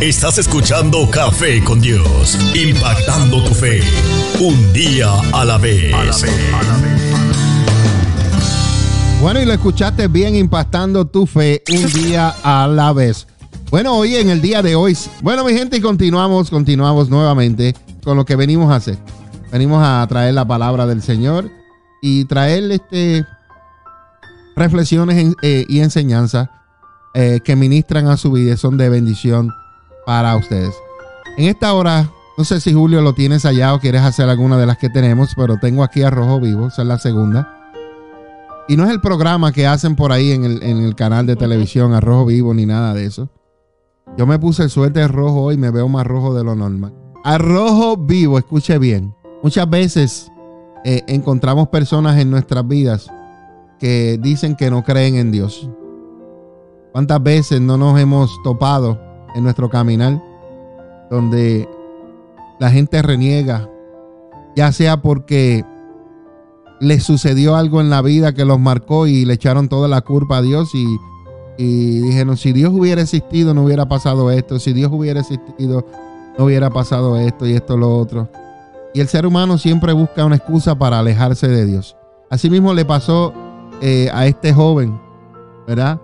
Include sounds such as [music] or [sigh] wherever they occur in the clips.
Estás escuchando Café con Dios, impactando tu fe, un día a la vez. Bueno, y lo escuchaste bien, impactando tu fe, un [laughs] día a la vez. Bueno, hoy en el día de hoy, bueno mi gente, y continuamos, continuamos nuevamente con lo que venimos a hacer. Venimos a traer la palabra del Señor y traer este reflexiones eh, y enseñanzas eh, que ministran a su vida, son de bendición para ustedes. En esta hora, no sé si Julio lo tienes allá o quieres hacer alguna de las que tenemos, pero tengo aquí a Rojo Vivo, esa es la segunda. Y no es el programa que hacen por ahí en el, canal de televisión, a Rojo Vivo, ni nada de eso. Yo me puse el suéter rojo y me veo más rojo de lo normal. A Rojo Vivo, escuche bien. Muchas veces eh, encontramos personas en nuestras vidas que dicen que no creen en Dios. ¿Cuántas veces no nos hemos topado en nuestro caminar, donde la gente reniega, ya sea porque les sucedió algo en la vida que los marcó y le echaron toda la culpa a Dios y, y dijeron, si Dios hubiera existido no hubiera pasado esto, si Dios hubiera existido no hubiera pasado esto y esto lo otro. Y el ser humano siempre busca una excusa para alejarse de Dios. Asimismo le pasó eh, a este joven, ¿verdad?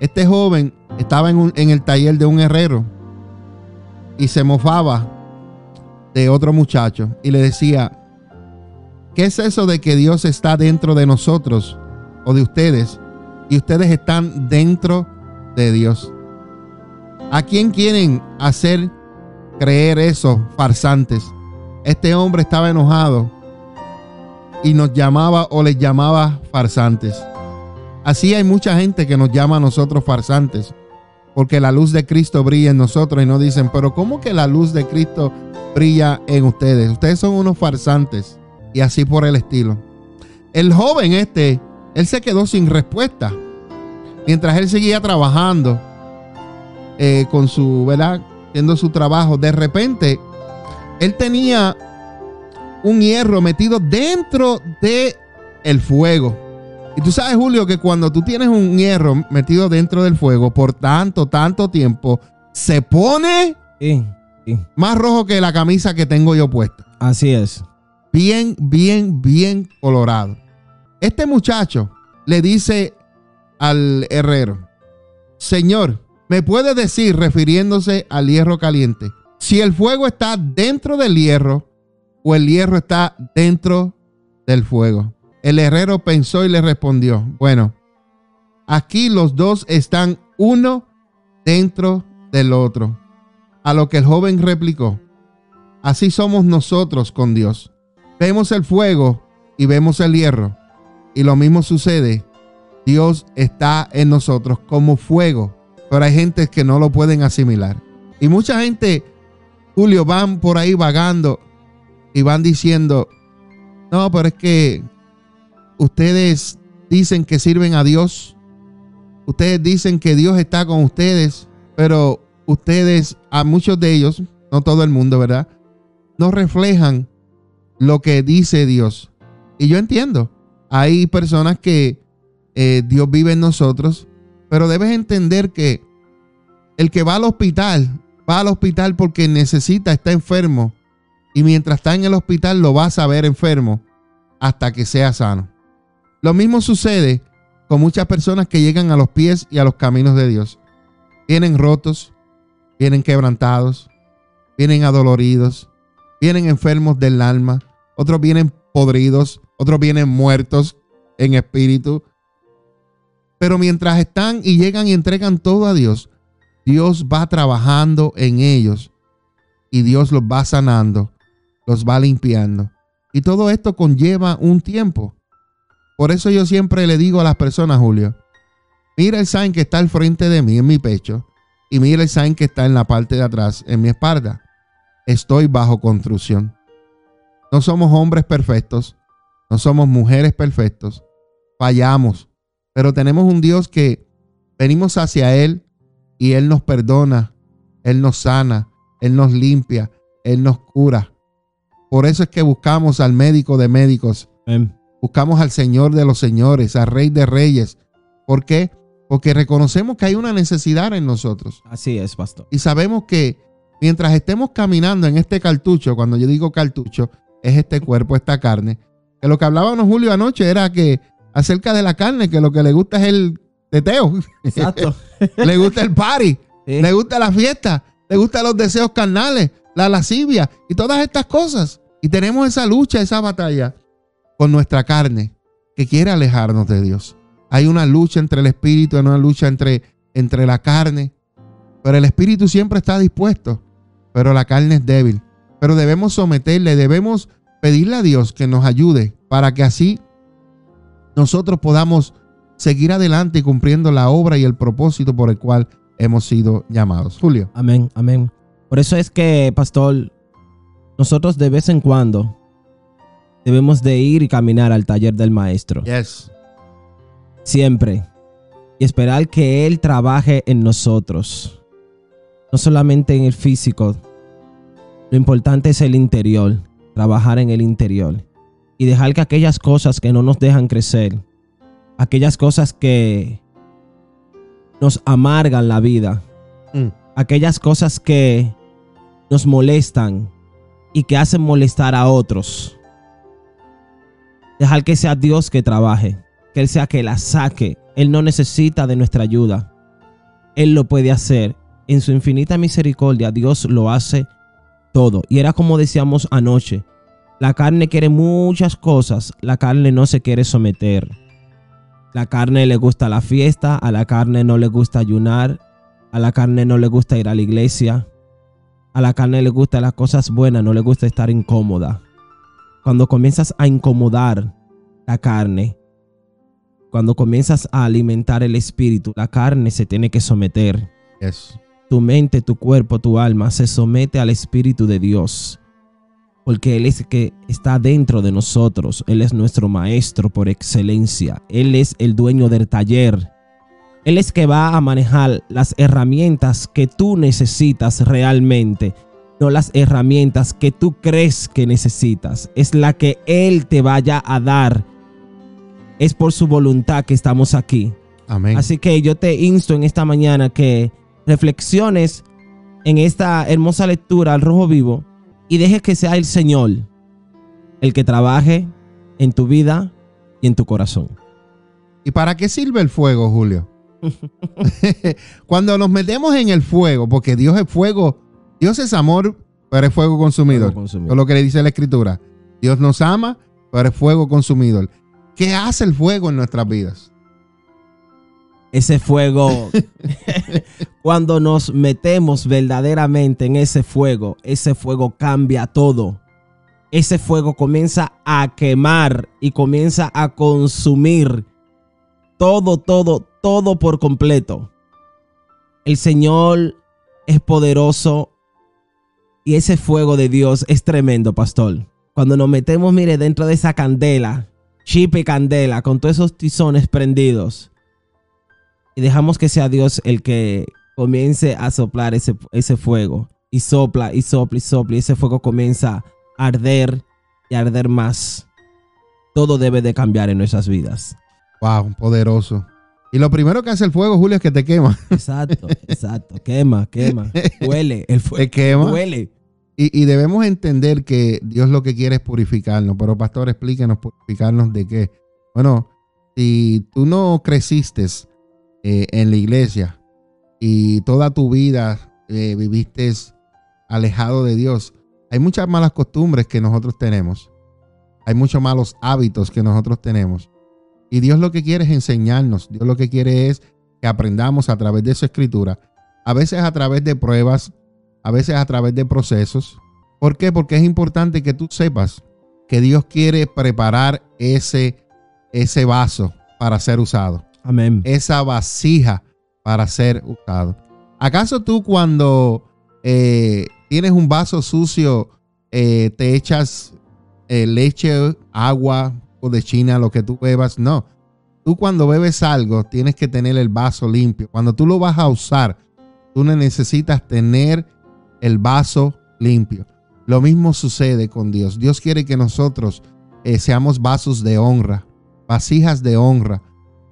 Este joven estaba en, el taller de un herrero y se mofaba de otro muchacho y le decía, ¿qué es eso de que Dios está dentro de nosotros o de ustedes y ustedes están dentro de Dios? ¿A quién quieren hacer creer eso, farsantes? Este hombre estaba enojado y nos llamaba o les llamaba farsantes. Así hay mucha gente que nos llama a nosotros farsantes, porque la luz de Cristo brilla en nosotros y nos dicen, pero ¿cómo que la luz de Cristo brilla en ustedes? Ustedes son unos farsantes y así por el estilo. El joven este, él se quedó sin respuesta. Mientras él seguía trabajando eh, con su, ¿verdad? Haciendo su trabajo, de repente él tenía un hierro metido dentro de el fuego. Y tú sabes, Julio, que cuando tú tienes un hierro metido dentro del fuego por tanto, tanto tiempo, se pone más rojo que la camisa que tengo yo puesta. Así es. Bien, bien, bien colorado. Este muchacho le dice al herrero, Señor, ¿me puede decir, refiriéndose al hierro caliente, si el fuego está dentro del hierro o el hierro está dentro del fuego? El herrero pensó y le respondió, bueno, aquí los dos están uno dentro del otro. A lo que el joven replicó, así somos nosotros con Dios. Vemos el fuego y vemos el hierro. Y lo mismo sucede. Dios está en nosotros como fuego, pero hay gente que no lo pueden asimilar. Y mucha gente, Julio, van por ahí vagando y van diciendo, no, pero es que ustedes dicen que sirven a Dios. Ustedes dicen que Dios está con ustedes, pero ustedes, a muchos de ellos, no todo el mundo, ¿verdad? No reflejan lo que dice Dios. Y yo entiendo, hay personas que eh, Dios vive en nosotros, pero debes entender que el que va al hospital, va al hospital porque necesita, está enfermo. Y mientras está en el hospital lo va a saber enfermo hasta que sea sano. Lo mismo sucede con muchas personas que llegan a los pies y a los caminos de Dios. Vienen rotos, vienen quebrantados, vienen adoloridos, vienen enfermos del alma, otros vienen podridos, otros vienen muertos en espíritu. Pero mientras están y llegan y entregan todo a Dios, Dios va trabajando en ellos y Dios los va sanando, los va limpiando. Y todo esto conlleva un tiempo. Por eso yo siempre le digo a las personas, Julio, mira el sign que está al frente de mí en mi pecho y mira el sign que está en la parte de atrás en mi espalda. Estoy bajo construcción. No somos hombres perfectos, no somos mujeres perfectos, fallamos, pero tenemos un Dios que venimos hacia Él y Él nos perdona, Él nos sana, Él nos limpia, Él nos cura. Por eso es que buscamos al médico de médicos, Buscamos al Señor de los señores, al Rey de reyes. ¿Por qué? porque reconocemos que hay una necesidad en nosotros. Así es, pastor. Y sabemos que mientras estemos caminando en este cartucho, cuando yo digo cartucho, es este cuerpo, esta carne, que lo que hablábamos Julio anoche era que acerca de la carne, que lo que le gusta es el teteo. Exacto. [laughs] le gusta el party, Sí. le gusta la fiesta, le gustan los deseos carnales, la lascivia y todas estas cosas. Y tenemos esa lucha, esa batalla con nuestra carne que quiere alejarnos de Dios. Hay una lucha entre el espíritu, hay una lucha entre, entre la carne, pero el espíritu siempre está dispuesto, pero la carne es débil. Pero debemos someterle, debemos pedirle a Dios que nos ayude para que así nosotros podamos seguir adelante y cumpliendo la obra y el propósito por el cual hemos sido llamados. Julio. Amén, amén. Por eso es que, pastor, nosotros de vez en cuando debemos de ir y caminar al taller del maestro. Yes. Siempre. Y esperar que Él trabaje en nosotros. No solamente en el físico. Lo importante es el interior. Trabajar en el interior. Y dejar que aquellas cosas que no nos dejan crecer. Aquellas cosas que nos amargan la vida. Mm. Aquellas cosas que nos molestan y que hacen molestar a otros. Dejar que sea Dios que trabaje, que Él sea que la saque. Él no necesita de nuestra ayuda. Él lo puede hacer. En su infinita misericordia, Dios lo hace todo. Y era como decíamos anoche, la carne quiere muchas cosas, la carne no se quiere someter. La carne le gusta la fiesta, a la carne no le gusta ayunar, a la carne no le gusta ir a la iglesia, a la carne le gusta las cosas buenas, no le gusta estar incómoda. Cuando comienzas a incomodar la carne, cuando comienzas a alimentar el espíritu, la carne se tiene que someter. Yes. Tu mente, tu cuerpo, tu alma se somete al espíritu de Dios. Porque Él es el que está dentro de nosotros. Él es nuestro maestro por excelencia. Él es el dueño del taller. Él es que va a manejar las herramientas que tú necesitas realmente. No las herramientas que tú crees que necesitas. Es la que Él te vaya a dar. Es por su voluntad que estamos aquí. Amén. Así que yo te insto en esta mañana que reflexiones en esta hermosa lectura al rojo vivo y dejes que sea el Señor el que trabaje en tu vida y en tu corazón. ¿Y para qué sirve el fuego, Julio? [laughs] [laughs] Cuando nos metemos en el fuego, porque Dios es fuego, Dios es amor, pero es fuego consumidor. Fuego consumidor. Eso es lo que le dice la escritura. Dios nos ama, pero es fuego consumidor. ¿Qué hace el fuego en nuestras vidas? Ese fuego, [laughs] cuando nos metemos verdaderamente en ese fuego, ese fuego cambia todo. Ese fuego comienza a quemar y comienza a consumir todo, todo, todo por completo. El Señor es poderoso y ese fuego de Dios es tremendo, pastor. Cuando nos metemos, mire, dentro de esa candela, chipe candela, con todos esos tizones prendidos, y dejamos que sea Dios el que comience a soplar ese, ese fuego, y sopla, y sopla, y sopla, y ese fuego comienza a arder y a arder más. Todo debe de cambiar en nuestras vidas. Wow, poderoso. Y lo primero que hace el fuego, Julio, es que te quema. Exacto, exacto. Quema, quema. [laughs] Huele. El fuego. Te quema. Huele. Y, debemos entender que Dios lo que quiere es purificarnos. Pero, pastor, explíquenos, purificarnos de qué. Bueno, si tú no creciste eh, en la iglesia y toda tu vida eh, viviste alejado de Dios, hay muchas malas costumbres que nosotros tenemos. Hay muchos malos hábitos que nosotros tenemos. Y Dios lo que quiere es enseñarnos. Dios lo que quiere es que aprendamos a través de su escritura. A veces a través de pruebas, a veces a través de procesos. ¿Por qué? Porque es importante que tú sepas que Dios quiere preparar ese, ese vaso para ser usado. Amén. Esa vasija para ser usado. ¿Acaso tú cuando eh, tienes un vaso sucio eh, te echas eh, leche, agua o de China, lo que tú bebas? No. Tú cuando bebes algo tienes que tener el vaso limpio. Cuando tú lo vas a usar, tú necesitas tener el vaso limpio. Lo mismo sucede con Dios. Dios quiere que nosotros eh, seamos vasos de honra, vasijas de honra,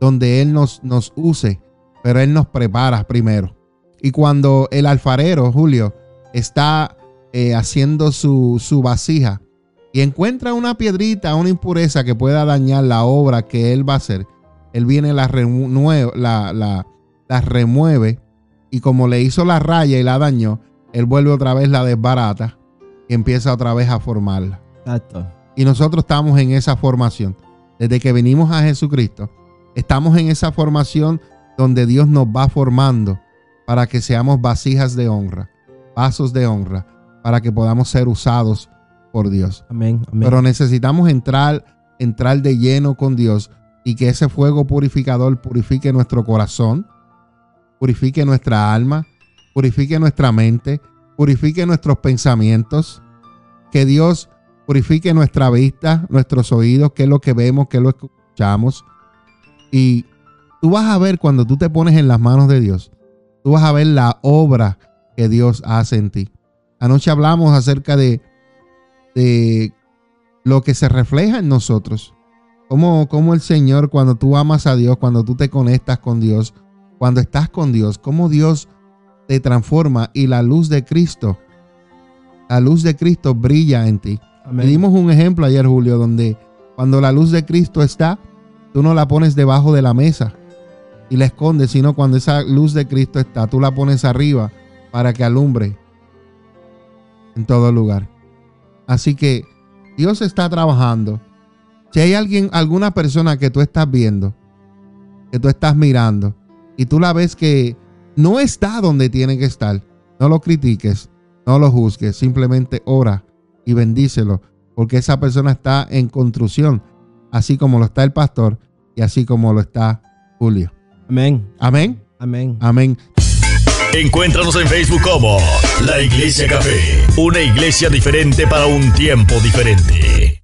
donde Él nos, nos use pero Él nos prepara primero. Y cuando el alfarero, Julio, está eh, haciendo su, su vasija y encuentra una piedrita, una impureza que pueda dañar la obra que Él va a hacer, Él viene, la, la, la, la remueve y como le hizo la raya y la dañó, Él vuelve otra vez, la desbarata y empieza otra vez a formarla. Exacto. Y nosotros estamos en esa formación. Desde que venimos a Jesucristo, estamos en esa formación donde Dios nos va formando para que seamos vasijas de honra, vasos de honra, para que podamos ser usados por Dios. Amén. amén. Pero necesitamos entrar, entrar de lleno con Dios y que ese fuego purificador purifique nuestro corazón, purifique nuestra alma, purifique nuestra mente, purifique nuestros pensamientos, que Dios purifique nuestra vista, nuestros oídos, qué es lo que vemos, qué es lo que escuchamos. Y tú vas a ver cuando tú te pones en las manos de Dios, tú vas a ver la obra que Dios hace en ti. Anoche hablamos acerca de, de lo que se refleja en nosotros. Como, como el Señor, cuando tú amas a Dios, cuando tú te conectas con Dios, cuando estás con Dios, cómo Dios te transforma y la luz de Cristo, la luz de Cristo brilla en ti. Le dimos un ejemplo ayer, Julio, donde cuando la luz de Cristo está, tú no la pones debajo de la mesa y la escondes, sino cuando esa luz de Cristo está, tú la pones arriba para que alumbre en todo lugar. Así que Dios está trabajando. Si hay alguien, alguna persona que tú estás viendo, que tú estás mirando, y tú la ves que no está donde tiene que estar, no lo critiques, no lo juzgues, simplemente ora y bendícelo, porque esa persona está en construcción, así como lo está el pastor y así como lo está Julio. Amén. Amén. Amén. Amén. Encuéntranos en Facebook como La Iglesia Café, una iglesia diferente para un tiempo diferente.